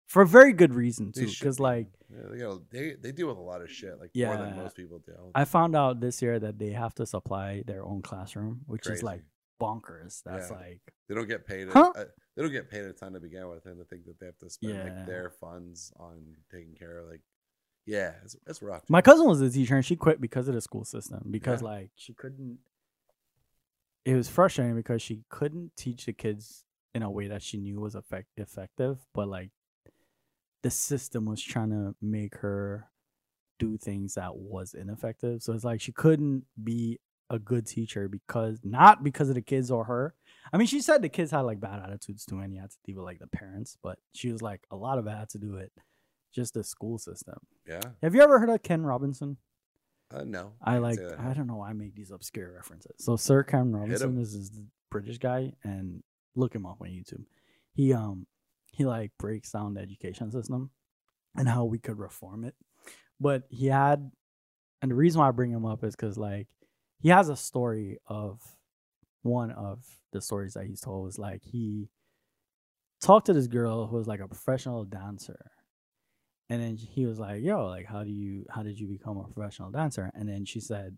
for very good reason too. Because like yeah, they, got, they they deal with a lot of shit like more than most people do I found out this year that they have to supply their own classroom, which is like bonkers. That's Yeah. like they don't get paid Huh? uh, they don't get paid a ton to begin with and to think that they have to spend Yeah. like their funds on taking care of like yeah it's, it's rough my cousin was a teacher and she quit because of the school system because Yeah. like she couldn't. It was frustrating because she couldn't teach the kids in a way that she knew was effect- effective, but like the system was trying to make her do things that was ineffective. So it's like she couldn't be a good teacher because not because of the kids or her. I mean, she said the kids had like bad attitudes too, and you had to deal with like the parents. But she was like, a lot of it had to do with just the school system. Yeah. Have you ever heard of Ken Robinson? Uh, no. I can't like. I don't know. why I make these obscure references. So Sir Ken Robinson is this British guy, and look him up on YouTube. He um he like breaks down the education system and how we could reform it. But he had, and the reason why I bring him up is because like he has a story of one of the stories that he's told was like he talked to this girl who was like a professional dancer and then he was like yo like how do you how did you become a professional dancer? And then she said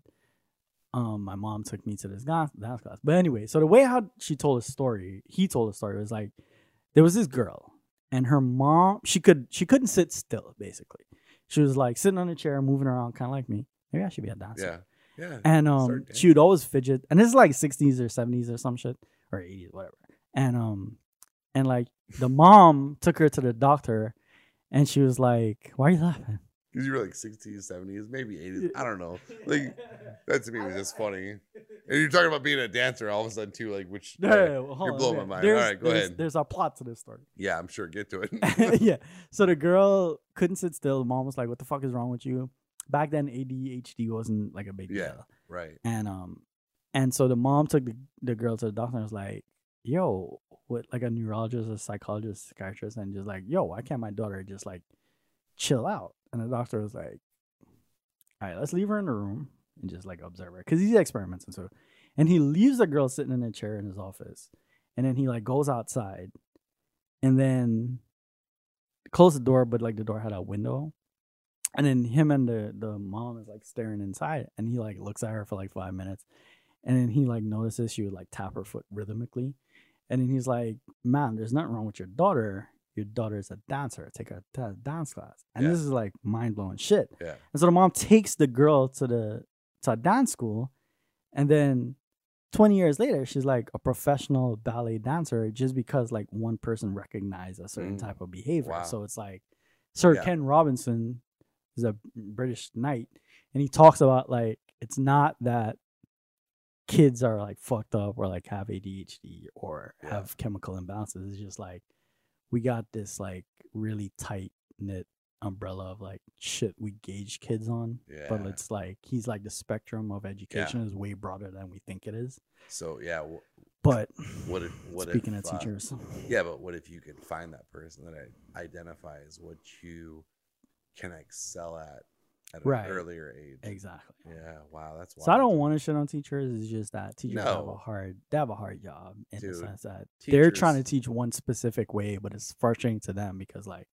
um my mom took me to this dance, class. But anyway so the way how she told a story he told the story was like there was this girl and her mom she could she couldn't sit still basically. She was like sitting on a chair moving around kind of like me. Maybe i should be a dancer. Yeah. Yeah. and um she would always fidget and this is like 60s or 70s or some shit or 80s whatever. And um and like the mom took her to the doctor and she was like why are you laughing Because you were like 60s, 70s, maybe 80s. I don't know. Like, that to me was just funny. And you're talking about being a dancer all of a sudden, too. Like, which. No, no, no, you're on, blowing my mind. There's, All right, go there's- ahead. There's a plot to this story. Yeah, I'm sure. Get to it. yeah. So the girl couldn't sit still. The mom was like, "What the fuck is wrong with you?" Back then, ADHD wasn't like a big deal. Yeah. right. And um, and so the mom took the, the girl to the doctor and was like, "Yo, what? Like a neurologist, a psychologist, psychiatrist, and just like, yo, why can't my daughter just like chill out?" And the doctor was like, "All right, let's leave her in the room and just like observe her because he's experiments and so." And he leaves the girl sitting in a chair in his office, and then he like goes outside, and then closed the door, but like the door had a window. And then him and the the mom is like staring inside, and he like looks at her for like five minutes, and then he like notices she would like tap her foot rhythmically, and then he's like, "Man, there's nothing wrong with your daughter. Your daughter is a dancer. Take her to a dance class." And Yeah. this is like mind blowing shit. Yeah. And so the mom takes the girl to the to a dance school, and then 20 years later, she's like a professional ballet dancer just because like one person recognized a certain Mm. type of behavior. Wow. So it's like Sir Yeah. Ken Robinson is a British knight, and he talks about like it's not that kids are like fucked up or like have ADHD or Yeah. have chemical imbalances. It's just like we got this like really tight knit umbrella of like shit we gauge kids on. But it's like he's like the spectrum of education is way broader than we think it is. So, yeah. wh- But What if, what speaking if, of uh, teachers, Yeah, but what if you could find that person that i- identifies what you can excel at at Right. an earlier age? exactly. Yeah, wow, that's why. So I don't want to shit on teachers. It's just that teachers have a hard, they have a hard job in the sense that they're trying to teach one specific way, but it's frustrating to them because like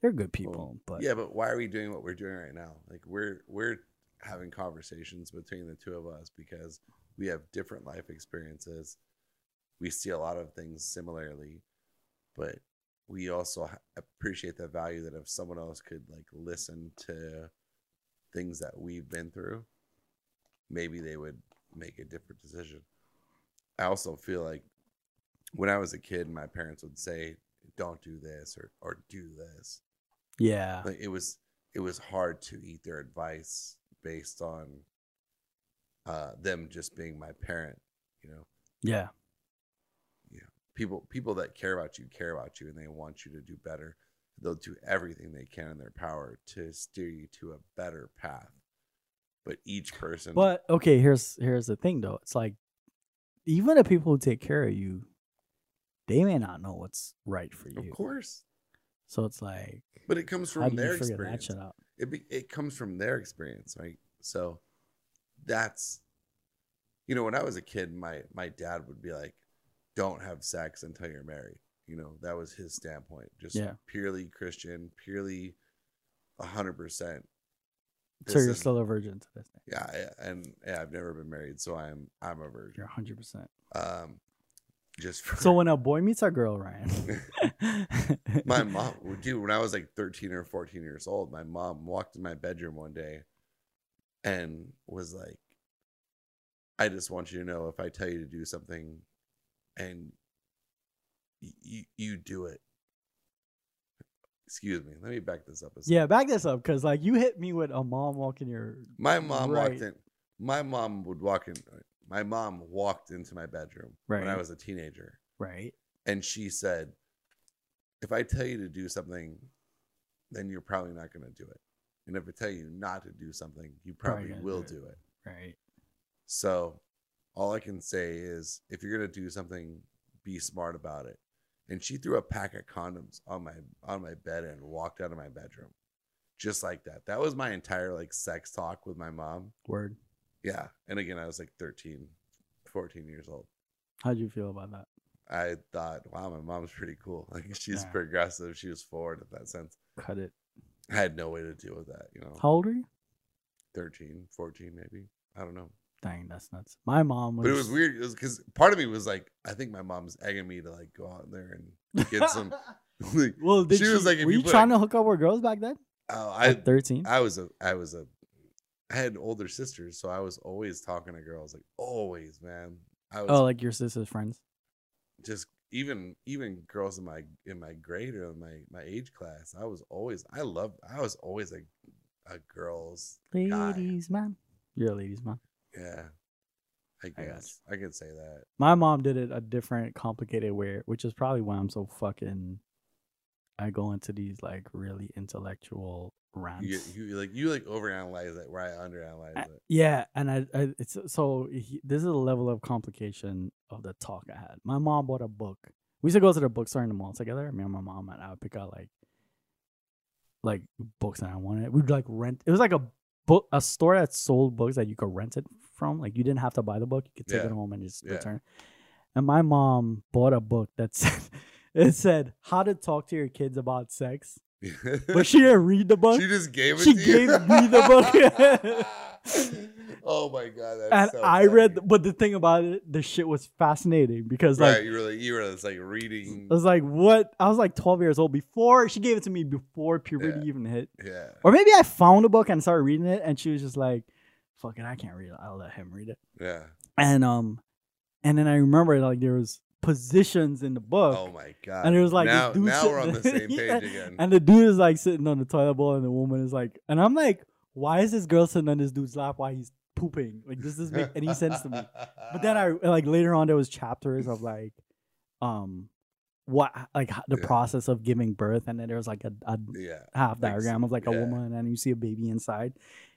they're good people, but yeah, but why are we doing what we're doing right now? Like we're we're having conversations between the two of us because we have different life experiences. We see a lot of things similarly, but we also appreciate the value that if someone else could like listen to things that we've been through, maybe they would make a different decision. I also feel like when I was a kid, my parents would say, "Don't do this" or "or do this." yeah, like it was it was hard to eat their advice based on uh them just being my parent you know? Yeah, people people that care about you care about you and they want you to do better they'll do everything they can in their power to steer you to a better path but each person But okay, here's here's the thing though. It's like even the people who take care of you, they may not know what's right for you. of course So it's like, but it comes from their experience that shit out? it be, it comes from their experience, right? So that's you know, when I was a kid, my my dad would be like, "Don't have sex until you're married." You know, that was his standpoint, just Yeah. purely Christian, purely hundred percent. So you're still a virgin to this day. yeah, yeah, and yeah, I've never been married, so I'm I'm a virgin. You're 100. percent Um, just for, So when a boy meets a girl, Ryan, my mom dude when i was like 13 or 14 years old my mom walked in my bedroom one day and was like i just want you to know if i tell you to do something and you you do it. Excuse me. Let me back this up. A Yeah, back this up because like you hit me with a mom walking your. My mom Right. walked in. My mom would walk in. My mom walked into my bedroom when I was a teenager, Right. and she said, "If I tell you to do something, then you're probably not going to do it. And if I tell you not to do something, you Probably probably will do it. do it." Right. So, all I can say is, if you're going to do something, be smart about it. And she threw a pack of condoms on my on my bed and walked out of my bedroom, just like that. That was my entire like sex talk with my mom. Word. Yeah. And again, I was like 13, 14 years old. How'd you feel about that? I thought, wow, my mom's pretty cool. Like she's Yeah. progressive. She was forward in that sense. Cut it. I had no way to deal with that, you know. How old are you? 13, 14 maybe. I don't know. Dang, that's nuts. My mom was. But it was weird. Because part of me was like, I think my mom's egging me to like go out there and get some. like, well, she she, was like, were you you, trying a- to hook up with girls back then? oh, I At thirteen. I was a I was a I had older sisters, so I was always talking to girls, like always, man. I was Oh, like your sister's friends. just even even girls in my in my grade or in my my age class. I was always I loved I was always a a girls guy. Ladies man. You're a ladies man. Yeah, I guess I, could say that. My mom did it a different, complicated way, which is probably why I'm so fucking. I go into these like really intellectual rants. You, you like you like overanalyze it, where I underanalyze Uh, it. yeah, and I, I it's so he, this is the level of complication of the talk I had. My mom bought a book. We used to go to the bookstore in the mall together. Me and my mom, and I would pick out like like books that I wanted. We'd like rent. It was like a book, a store that sold books that you could rent it from. Like you didn't have to buy the book; you could take Yeah. it home and just Yeah. return. it. And my mom bought a book that said it said how to talk to your kids about sex, but she didn't read the book. she just gave it. she to you? gave me the book. oh my god! That's and so I read, but the thing about it, the shit was fascinating because like right. You were like you were just like reading. I was like, what? I was like 12 years old before she gave it to me before puberty Yeah. even hit. Yeah. Or maybe I found a book and started reading it, and she was just like, "Fucking, I can't read it. I'll let him read it." Yeah. And um, and then I remember like there was positions in the book, Oh my god. and it was like now, now we're on the same page Yeah. again. and the dude is like sitting on the toilet bowl, and the woman is like, and I'm like, why is this girl sitting on this dude's lap while he's pooping? Like, this does this make any sense to me? But then I like later on there was chapters of like, um, what like the Yeah. process of giving birth, and then there was like a, a yeah. half diagram of like a yeah. woman, and you see a baby inside.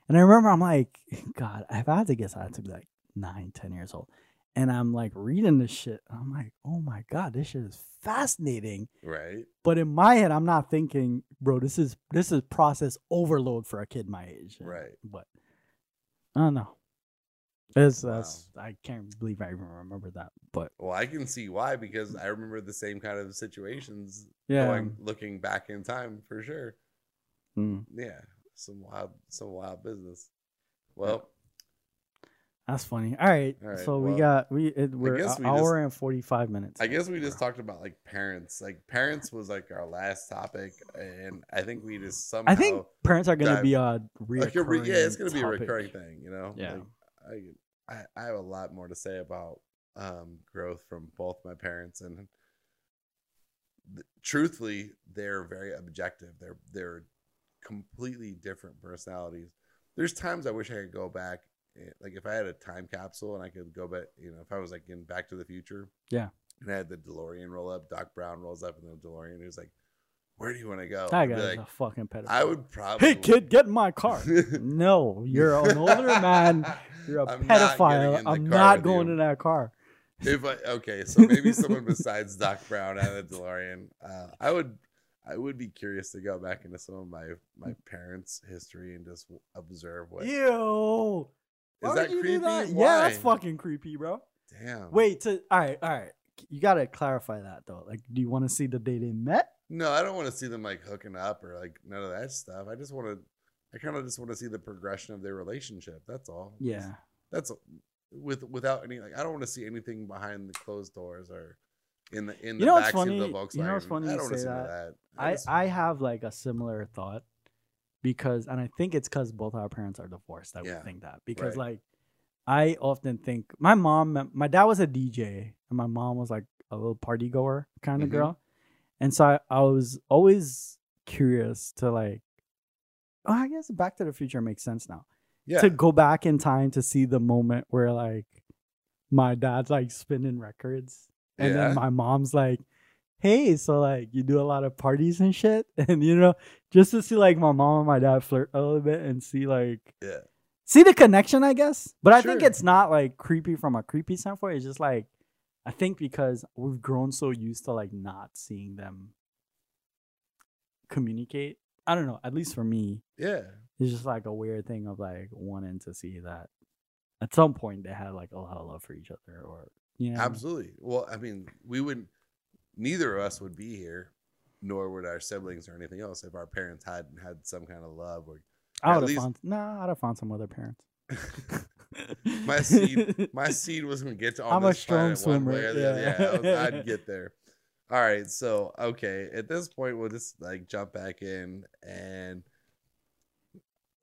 And I remember I'm like, God, if I had to guess, I had to be like nine, ten years old. And I'm like reading this shit. And I'm like, oh my God, this shit is fascinating. Right. But in my head, I'm not thinking, bro, this is this is process overload for a kid my age. Right. But I don't know. It's Wow. that's I can't believe I even remember that. But Well, I can see why because I remember the same kind of situations yeah. going looking back in time for sure. mm, Yeah. Some wild some wild business. Well, that's funny. All right. All right, so we got we it, we're an we hour and forty five minutes. I guess we just talked about like parents. Like parents was like our last topic and I think we just somehow I think parents are gonna dive- be a like a re- yeah, it's gonna be a recurring thing, you know. Yeah. Like, I, I have a lot more to say about um, growth from both my parents, and th- truthfully, they're very objective. They're they're completely different personalities. There's times I wish I could go back, like if I had a time capsule and I could go back, you know, if I was like in Back to the Future, Yeah. and I had the DeLorean roll up, Doc Brown rolls up in the DeLorean, he was like, "Where do you want to go?" That guy's like, a fucking pedophile. I would probably. Hey kid, get in my car. no, you're an older man. You're a I'm pedophile. the I'm not going you. in that car. if I okay, so maybe someone besides Doc Brown and the DeLorean, uh, I would, I would be curious to go back into some of my my parents' history and just observe what Ew. Why would that creepy? that? Yeah, that's fucking creepy, bro. Damn. Wait, to all right, all right. You gotta clarify that though. Like, do you want to see the day they met? No, I don't want to see them like hooking up or like none of that stuff. I just want to, I kind of just want to see the progression of their relationship. That's all. Yeah. That's with without any like I don't want to see anything behind the closed doors or in the in the You what's backseat of the Volkswagen. You know what's funny I don't wanna see none of that? that. I just- I have like a similar thought because, and I think it's because both our parents are divorced that Yeah, we think that because right. like I often think my mom, my dad was a DJ and my mom was like a little party goer kind of Mhm. girl, and so I, I was always curious to like. Oh, I guess Back to the Future makes sense now. Yeah. To go back in time to see the moment where like my dad's like spinning records, and Yeah. then my mom's like, "Hey, so like you do a lot of parties and shit," and you know, just to see like my mom and my dad flirt a little bit and see like yeah. see the connection, I guess. But I think it's not like creepy from a creepy standpoint. It's just like I think because we've grown so used to like not seeing them communicate. I don't know. At least for me, Yeah. it's just like a weird thing of like wanting to see that at some point they had like a lot of love for each other, or you know, Absolutely. Well, I mean, we would neither of us would be here, nor would our siblings or anything else if our parents hadn't had some kind of love or I would have least- found nah, I'd have found some other parents. my seed my seed was gonna get to I'm a strong swimmer, yeah. Yeah, I I'd get there. All right, so okay, at this point we'll just like jump back in and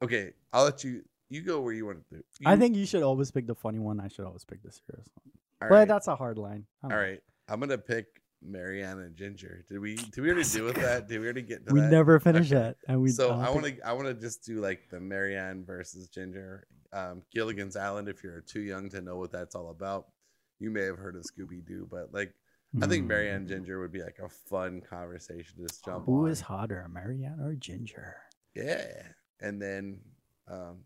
okay, I'll let you you go where you want to do. I think you should always pick the funny one. I should always pick the serious one. all But right, that's a hard line. All know. right. I'm gonna pick Mariana and Ginger. Did we did we already deal with that? Did we already get to We that? never finished Okay. that, and we. so I want to I want to just do like the Mary Ann versus Ginger, um, Gilligan's Island. If you're too young to know what that's all about, you may have heard of Scooby Doo, but like I think Mm. Mary Ann Ginger would be like a fun conversation to just jump Who on. is hotter, Mary Ann or Ginger? yeah, and then um,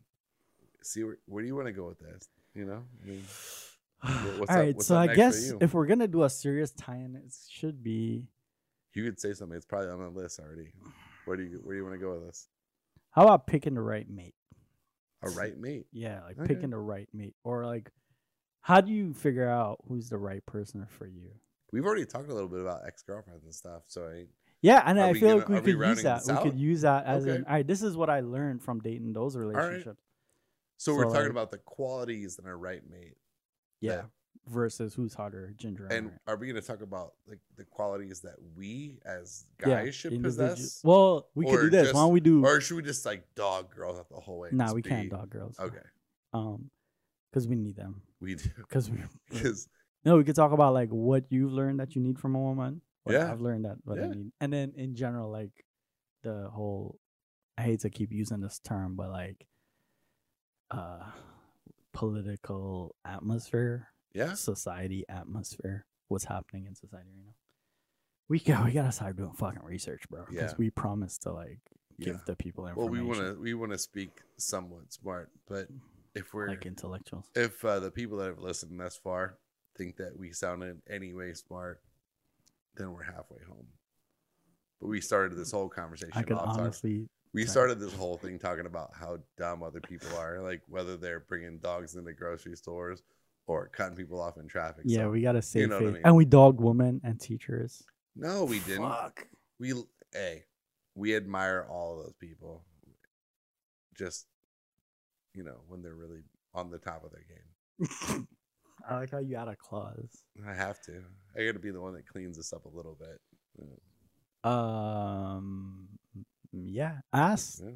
see where where do you want to go with this? You know, I mean, what's All up- right, so I guess if we're gonna do a serious tie-in, it should be. you could say something. It's probably on the list already. Where do you where do you want to go with this? How about picking the right mate? A right mate. Yeah, like Okay. picking the right mate, or like, how do you figure out who's the right person for you? We've already talked a little bit about ex girlfriends and stuff, so I Yeah, and I feel gonna- like we are we could use that. We could use that as Okay. an. All right, this is what I learned from dating those right. relationships. So, we're So, talking about the qualities in a right mate. Yeah, that- versus who's hotter, Ginger And Mary Ann. are we going to talk about like the qualities that we as Yeah, guys should individual- possess? Well, we could do this. Why don't we do? Or should we just like dog girls out the whole way? and Nah, just we can't dog girls. Okay, Um, because we need them. we do. Because we. Because No, we could talk about like what you've learned that you need from a woman. What Yeah. I've learned that what I Yeah. need, and then in general, like the whole. I hate to keep using this term, but like, uh, political atmosphere, yeah, society atmosphere, what's happening in society right now. We got we gotta start doing fucking research, bro. Because Yeah. we promised to like give Yeah. the people information. well, we want to we want to speak somewhat smart, but if we're like intellectuals. if uh, the people that have listened thus far think that we sounded in any way smart, then we're halfway home. But we started this whole conversation. I could honestly we Right. started this whole thing talking about how dumb other people are, like whether they're bringing dogs into grocery stores or cutting people off in traffic. Yeah, So, we gotta save know what I mean. And we dogged women and teachers. no, we didn't. Fuck. We hey, we admire all of those people. Just you know when they're really on the top of their game. I like how you add a clause. I have to. I got to be the one that cleans this up a little bit. Yeah. Um, yeah, ass. Yeah.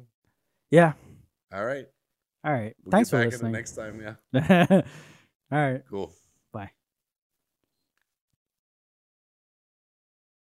Yeah. All right. All right. We'll Thanks for back listening. in the next time. Yeah. All right. Cool.